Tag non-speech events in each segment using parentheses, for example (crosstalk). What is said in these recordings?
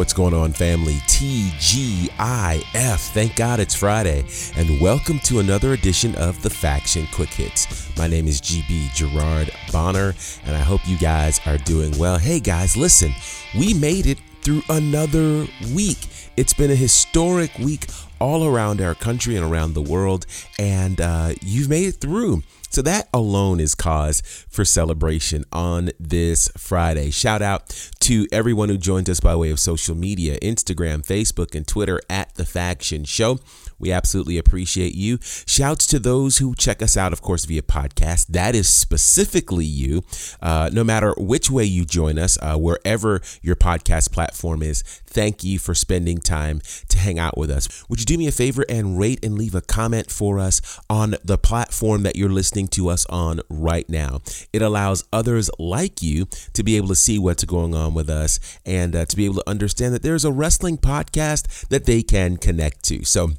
What's going on, family? TGIF. Thank God it's Friday, and welcome to another edition of the Faction Quick Hits. My name is GB Gerard Bonner, and I hope you guys are doing well. Hey, guys, listen, we made it through another week. It's been a historic week all around our country and around the world, and uh, you've made it through. So that alone is cause for celebration on this Friday. Shout out to everyone who joined us by way of social media, Instagram, Facebook, and Twitter at The Faction Show. We absolutely appreciate you. Shouts to those who check us out, of course, via podcast. That is specifically you. Uh, no matter which way you join us, uh, wherever your podcast platform is, thank you for spending time to hang out with us. Would you do me a favor and rate and leave a comment for us on the platform that you're listening to us on right now? It allows others like you to be able to see what's going on with us and uh, to be able to understand that there's a wrestling podcast that they can connect to. So,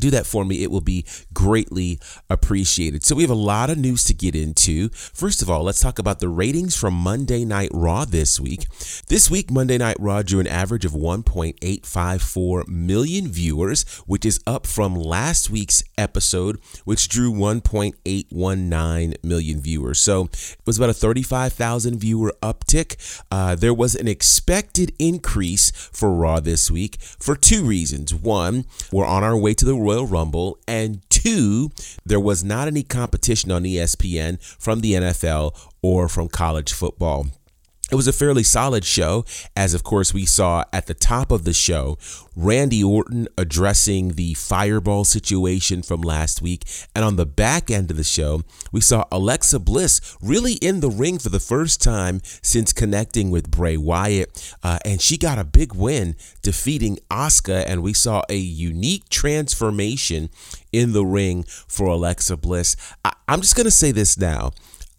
do that for me. It will be greatly appreciated. So, we have a lot of news to get into. First of all, let's talk about the ratings from Monday Night Raw this week. This week, Monday Night Raw drew an average of 1.854 million viewers, which is up from last week's episode, which drew 1.819 million viewers. So, it was about a 35,000 viewer uptick. Uh, there was an expected increase for Raw this week for two reasons. One, we're on our way to the Royal Rumble, and two, there was not any competition on ESPN from the NFL or from college football. It was a fairly solid show, as of course we saw at the top of the show Randy Orton addressing the fireball situation from last week. And on the back end of the show, we saw Alexa Bliss really in the ring for the first time since connecting with Bray Wyatt. Uh, and she got a big win defeating Asuka. And we saw a unique transformation in the ring for Alexa Bliss. I- I'm just going to say this now.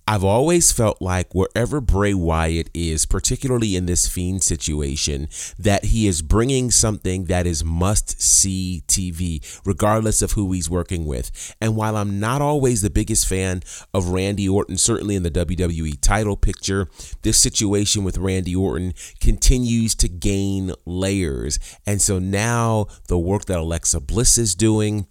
I've always felt like wherever Bray Wyatt is, particularly in this Fiend situation, that he is bringing something that is must see TV, regardless of who he's working with. And while I'm not always the biggest fan of Randy Orton, certainly in the WWE title picture, this situation with Randy Orton continues to gain layers. And so now the work that Alexa Bliss is doing,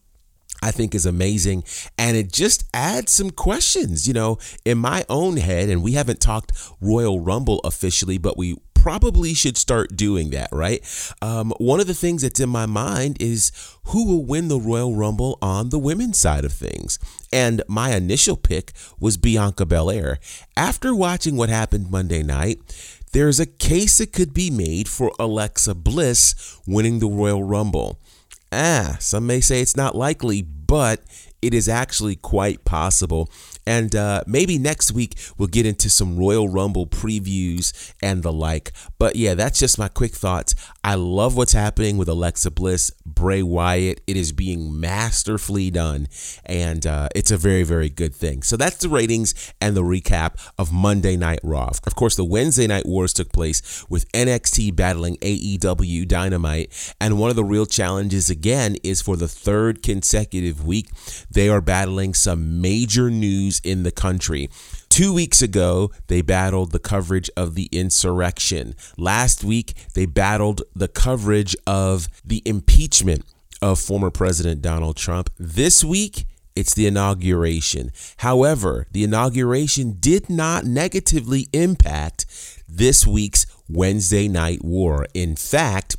I think is amazing. And it just adds some questions, you know, in my own head. And we haven't talked Royal Rumble officially, but we probably should start doing that, right? Um, one of the things that's in my mind is who will win the Royal Rumble on the women's side of things. And my initial pick was Bianca Belair. After watching what happened Monday night, there's a case that could be made for Alexa Bliss winning the Royal Rumble. Ah, some may say it's not likely, but it is actually quite possible. And uh, maybe next week we'll get into some Royal Rumble previews and the like. But yeah, that's just my quick thoughts. I love what's happening with Alexa Bliss, Bray Wyatt. It is being masterfully done, and uh, it's a very, very good thing. So that's the ratings and the recap of Monday Night Raw. Of course, the Wednesday Night Wars took place with NXT battling AEW Dynamite, and one of the real challenges again is for the third consecutive week, they are battling some major news in the country. Two weeks ago, they battled the coverage of the insurrection. Last week, they battled the coverage of the impeachment of former President Donald Trump. This week, it's the inauguration. However, the inauguration did not negatively impact this week's Wednesday Night War. In fact,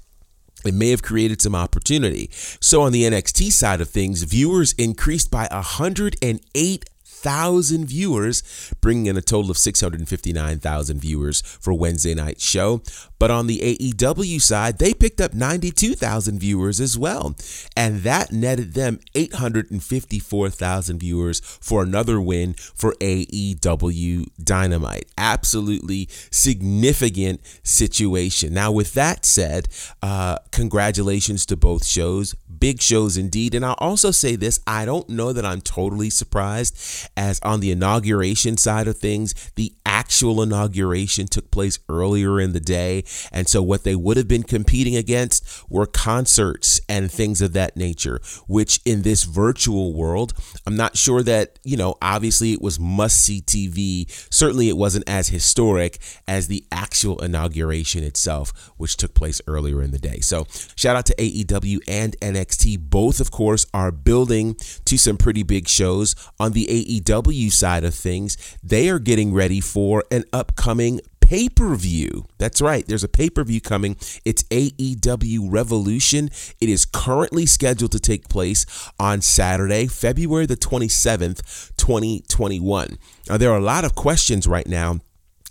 it may have created some opportunity. So, on the NXT side of things, viewers increased by 108 thousand viewers, bringing in a total of 659,000 viewers for Wednesday night show. But on the AEW side, they picked up 92,000 viewers as well. And that netted them 854,000 viewers for another win for AEW Dynamite. Absolutely significant situation. Now, with that said, uh, congratulations to both shows. Big shows indeed. And I'll also say this I don't know that I'm totally surprised as on the inauguration side of things, the actual inauguration took place earlier in the day. And so what they would have been competing against were concerts and things of that nature, which in this virtual world, I'm not sure that, you know, obviously it was must see TV. Certainly it wasn't as historic as the actual inauguration itself, which took place earlier in the day. So shout out to AEW and NXT. Both, of course, are building to some pretty big shows. On the AEW side of things, they are getting ready for an upcoming pay per view. That's right, there's a pay per view coming. It's AEW Revolution. It is currently scheduled to take place on Saturday, February the 27th, 2021. Now, there are a lot of questions right now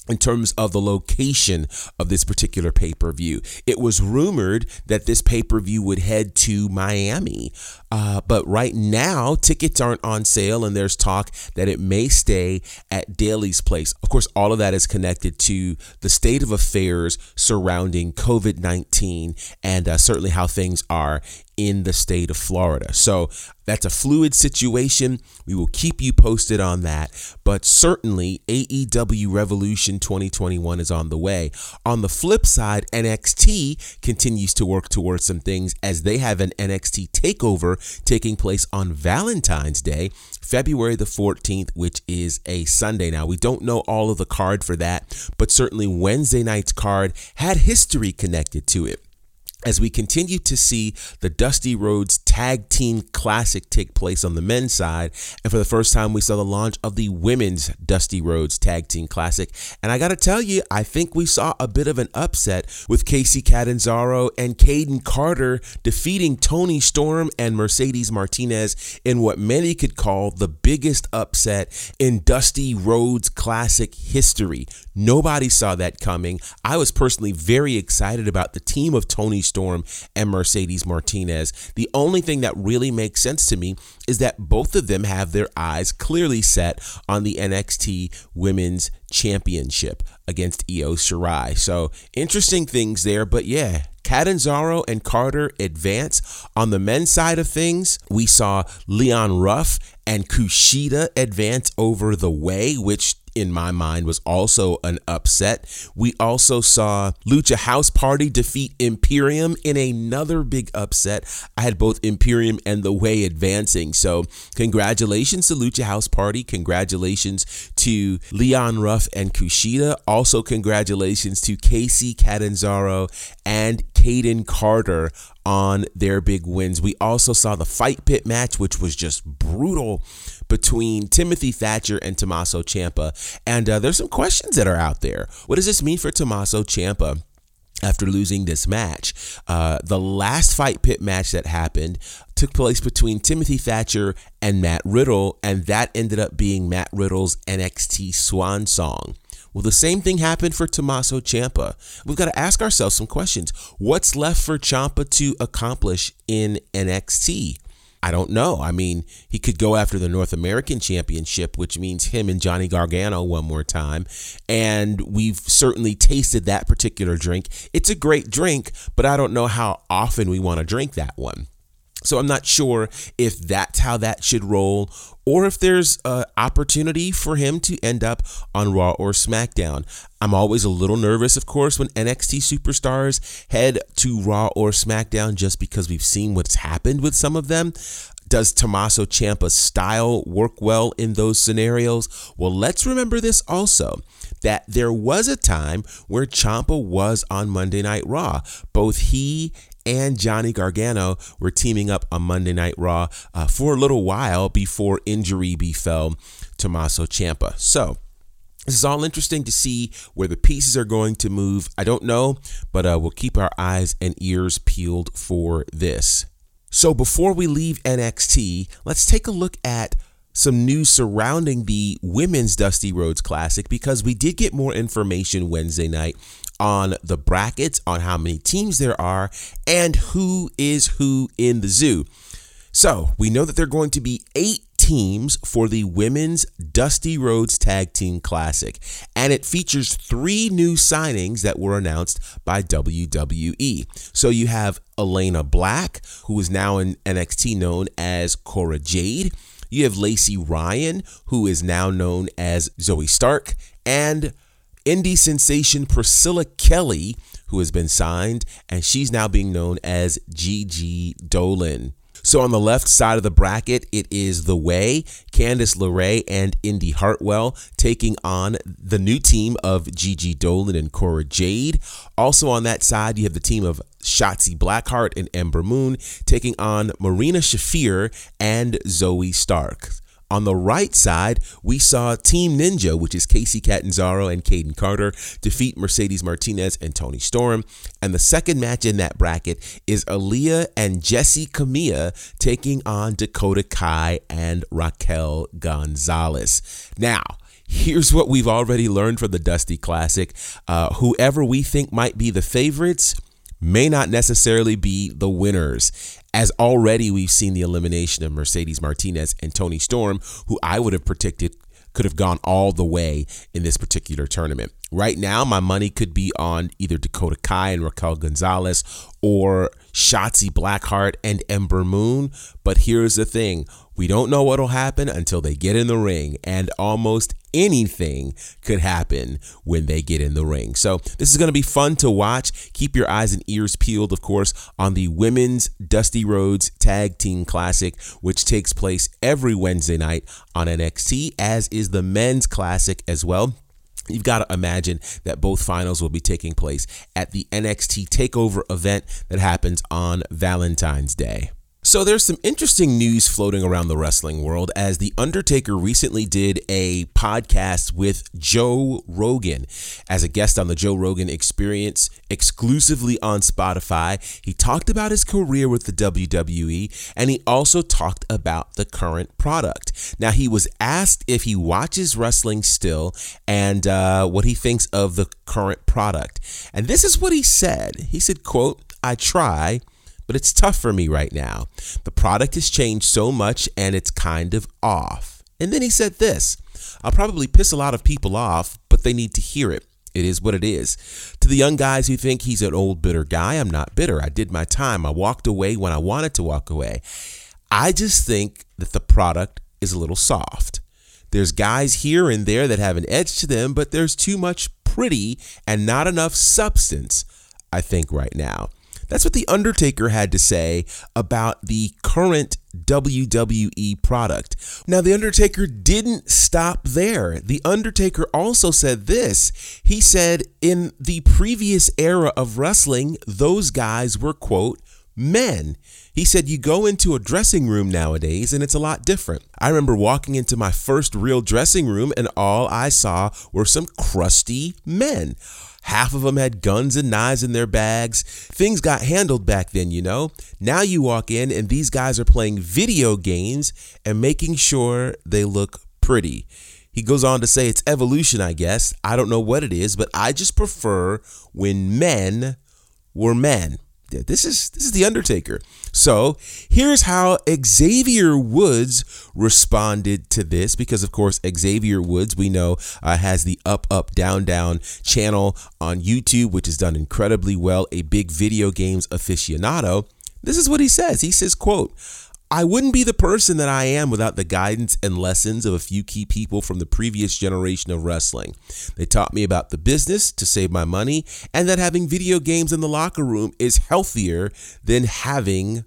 in terms of the location of this particular pay per view. It was rumored that this pay per view would head to Miami. Uh, but right now, tickets aren't on sale, and there's talk that it may stay at Daily's Place. Of course, all of that is connected to the state of affairs surrounding COVID 19 and uh, certainly how things are in the state of Florida. So that's a fluid situation. We will keep you posted on that. But certainly, AEW Revolution 2021 is on the way. On the flip side, NXT continues to work towards some things as they have an NXT takeover taking place on Valentine's Day, February the 14th, which is a Sunday. Now, we don't know all of the card for that, but certainly Wednesday night's card had history connected to it as we continue to see the Dusty Rhodes Tag Team Classic take place on the men's side. And for the first time, we saw the launch of the women's Dusty Rhodes Tag Team Classic. And I got to tell you, I think we saw a bit of an upset with Kacy Catanzaro and Kayden Carter defeating Toni Storm and Mercedes Martinez in what many could call the biggest upset in Dusty Rhodes Classic history. Nobody saw that coming. I was personally very excited about the team of Toni Storm and Mercedes Martinez. The only thing that really makes sense to me is that both of them have their eyes clearly set on the NXT Women's Championship against Io Shirai. So interesting things there, but yeah, Catanzaro and Carter advance. On the men's side of things, we saw Leon Ruff and Kushida advance over the way, which in my mind was also an upset. We also saw Lucha House Party defeat Imperium in another big upset. I had both Imperium and The Way advancing. So, congratulations to Lucha House Party. Congratulations to Leon Ruff and Kushida. Also, congratulations to Kacy Catanzaro and Kayden Carter on their big wins. We also saw the fight pit match, which was just brutal between Timothy Thatcher and Tommaso Ciampa. And uh, there's some questions that are out there. What does this mean for Tommaso Ciampa? After losing this match, uh, the last fight pit match that happened took place between Timothy Thatcher and Matt Riddle, and that ended up being Matt Riddle's NXT swan song. Well, the same thing happened for Tommaso Ciampa. We've got to ask ourselves some questions. What's left for Ciampa to accomplish in NXT? I don't know. I mean, he could go after the North American Championship, which means him and Johnny Gargano one more time. And we've certainly tasted that particular drink. It's a great drink, but I don't know how often we want to drink that one. So I'm not sure if that's how that should roll or if there's an opportunity for him to end up on Raw or SmackDown. I'm always a little nervous, of course, when NXT superstars head to Raw or SmackDown just because we've seen what's happened with some of them. Does Tommaso Ciampa's style work well in those scenarios? Well, let's remember this also that there was a time where Ciampa was on Monday Night Raw. Both he and Johnny Gargano were teaming up on Monday Night Raw uh, for a little while before injury befell Tommaso Ciampa. So, this is all interesting to see where the pieces are going to move. I don't know, but uh, we'll keep our eyes and ears peeled for this. So, before we leave NXT, let's take a look at some news surrounding the women's Dusty Rhodes Classic because we did get more information Wednesday night on the brackets, on how many teams there are, and who is who in the zoo. So we know that there are going to be eight teams for the Women's Dusty Rhodes Tag Team Classic, and it features three new signings that were announced by WWE. So you have Elayna Black, who is now in NXT known as Cora Jade. You have Lacey Ryan, who is now known as Zoey Stark, and indie sensation Priscilla Kelly, who has been signed, and she's now being known as Gigi Dolan. So on the left side of the bracket, it is The Way, Candice LeRae, and Indi Hartwell taking on the new team of Gigi Dolan and Cora Jade. Also on that side, you have the team of Shotzi Blackheart and Ember Moon taking on Marina Shafir and Zoey Stark. On the right side, we saw Team Ninja, which is Kacy Catanzaro and Kayden Carter, defeat Mercedes Martinez and Toni Storm. And the second match in that bracket is Aaliyah and Jessi Kamea taking on Dakota Kai and Raquel Gonzalez. Now, here's what we've already learned from the Dusty Classic. Uh, whoever we think might be the favorites may not necessarily be the winners as already we've seen the elimination of Mercedes Martinez and Toni Storm, who I would have predicted could have gone all the way in this particular tournament. Right now, my money could be on either Dakota Kai and Raquel Gonzalez or Shotzi Blackheart and Ember Moon. But here's the thing we don't know what'll happen until they get in the ring, and almost anything could happen when they get in the ring. So, this is going to be fun to watch. Keep your eyes and ears peeled, of course, on the Women's Dusty Rhodes Tag Team Classic, which takes place every Wednesday night on NXT, as is the Men's Classic as well. You've got to imagine that both finals will be taking place at the NXT TakeOver event that happens on Valentine's Day. So there's some interesting news floating around the wrestling world as The Undertaker recently did a podcast with Joe Rogan as a guest on the Joe Rogan Experience exclusively on Spotify. He talked about his career with the WWE and he also talked about the current product. Now, he was asked if he watches wrestling still and uh, what he thinks of the current product. And this is what he said. He said, quote, I try but it's tough for me right now. The product has changed so much and it's kind of off. And then he said this I'll probably piss a lot of people off, but they need to hear it. It is what it is. To the young guys who think he's an old, bitter guy, I'm not bitter. I did my time. I walked away when I wanted to walk away. I just think that the product is a little soft. There's guys here and there that have an edge to them, but there's too much pretty and not enough substance, I think, right now. That's what The Undertaker had to say about the current WWE product. Now, The Undertaker didn't stop there. The Undertaker also said this. He said, in the previous era of wrestling, those guys were, quote, men. He said, You go into a dressing room nowadays and it's a lot different. I remember walking into my first real dressing room and all I saw were some crusty men. Half of them had guns and knives in their bags. Things got handled back then, you know. Now you walk in and these guys are playing video games and making sure they look pretty. He goes on to say it's evolution, I guess. I don't know what it is, but I just prefer when men were men. This is this is the Undertaker. So here's how Xavier Woods responded to this, because of course Xavier Woods we know uh, has the Up Up Down Down channel on YouTube, which has done incredibly well. A big video games aficionado. This is what he says. He says, "quote." I wouldn't be the person that I am without the guidance and lessons of a few key people from the previous generation of wrestling. They taught me about the business to save my money and that having video games in the locker room is healthier than having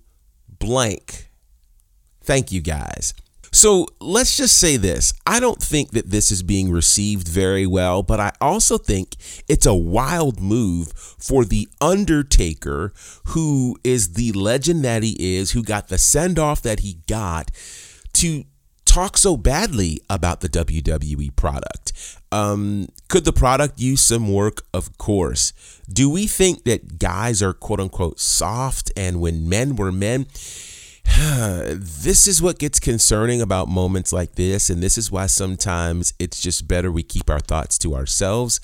blank. Thank you guys. So let's just say this. I don't think that this is being received very well, but I also think it's a wild move for The Undertaker, who is the legend that he is, who got the send off that he got, to talk so badly about the WWE product. Um, could the product use some work? Of course. Do we think that guys are quote unquote soft and when men were men? (sighs) this is what gets concerning about moments like this. And this is why sometimes it's just better we keep our thoughts to ourselves.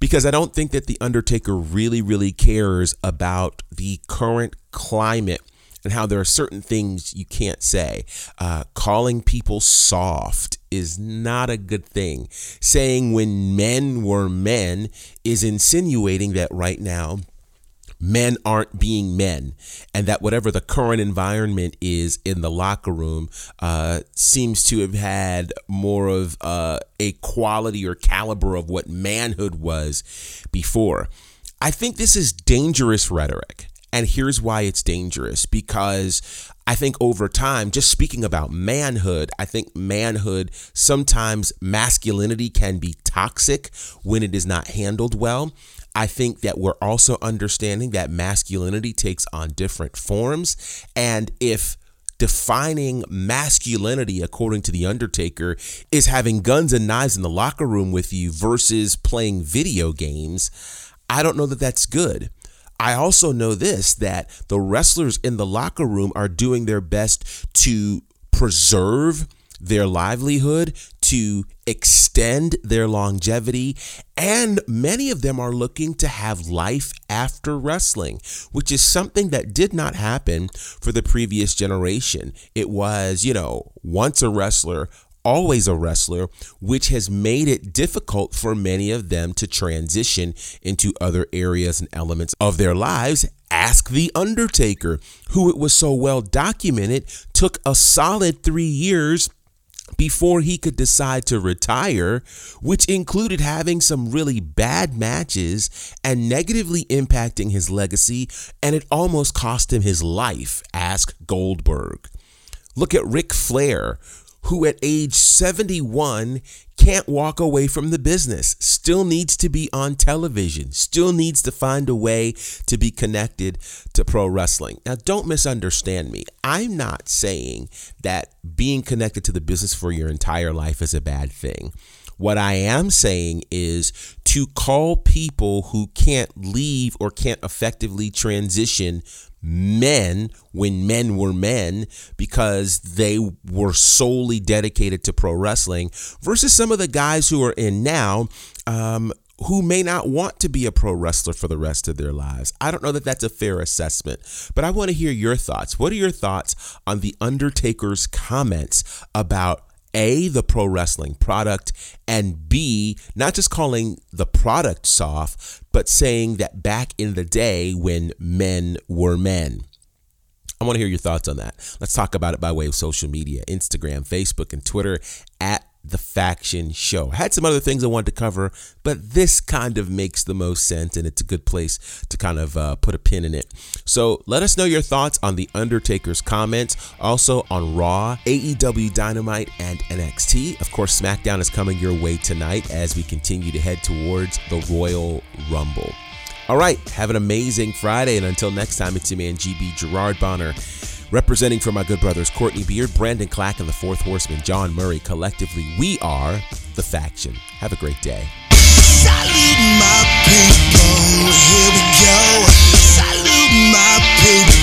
Because I don't think that The Undertaker really, really cares about the current climate and how there are certain things you can't say. Uh, calling people soft is not a good thing. Saying when men were men is insinuating that right now men aren't being men, and that whatever the current environment is in the locker room uh, seems to have had more of uh, a quality or caliber of what manhood was before. I think this is dangerous rhetoric. And here's why it's dangerous because I think over time, just speaking about manhood, I think manhood sometimes masculinity can be toxic when it is not handled well. I think that we're also understanding that masculinity takes on different forms. And if defining masculinity, according to The Undertaker, is having guns and knives in the locker room with you versus playing video games, I don't know that that's good. I also know this that the wrestlers in the locker room are doing their best to preserve their livelihood, to extend their longevity, and many of them are looking to have life after wrestling, which is something that did not happen for the previous generation. It was, you know, once a wrestler, always a wrestler, which has made it difficult for many of them to transition into other areas and elements of their lives. Ask The Undertaker, who it was so well documented took a solid three years before he could decide to retire, which included having some really bad matches and negatively impacting his legacy, and it almost cost him his life. Ask Goldberg. Look at Ric Flair, who at age 71 can't walk away from the business, still needs to be on television, still needs to find a way to be connected to pro wrestling. Now, don't misunderstand me. I'm not saying that being connected to the business for your entire life is a bad thing. What I am saying is to call people who can't leave or can't effectively transition men when men were men because they were solely dedicated to pro wrestling versus some of the guys who are in now um, who may not want to be a pro wrestler for the rest of their lives. I don't know that that's a fair assessment, but I want to hear your thoughts. What are your thoughts on The Undertaker's comments about a, the pro wrestling product, and B, not just calling the product soft, but saying that back in the day when men were men. I want to hear your thoughts on that. Let's talk about it by way of social media Instagram, Facebook, and Twitter at the faction show. I had some other things I wanted to cover, but this kind of makes the most sense and it's a good place to kind of uh, put a pin in it. So let us know your thoughts on The Undertaker's comments, also on Raw, AEW Dynamite, and NXT. Of course, SmackDown is coming your way tonight as we continue to head towards the Royal Rumble. All right, have an amazing Friday, and until next time, it's your man GB Gerard Bonner Representing for my good brothers Courtney Beard, Brandon Clack, and the Fourth Horseman, John Murray, collectively, we are The Faction. Have a great day. Salute my people, here we go. Salute my people.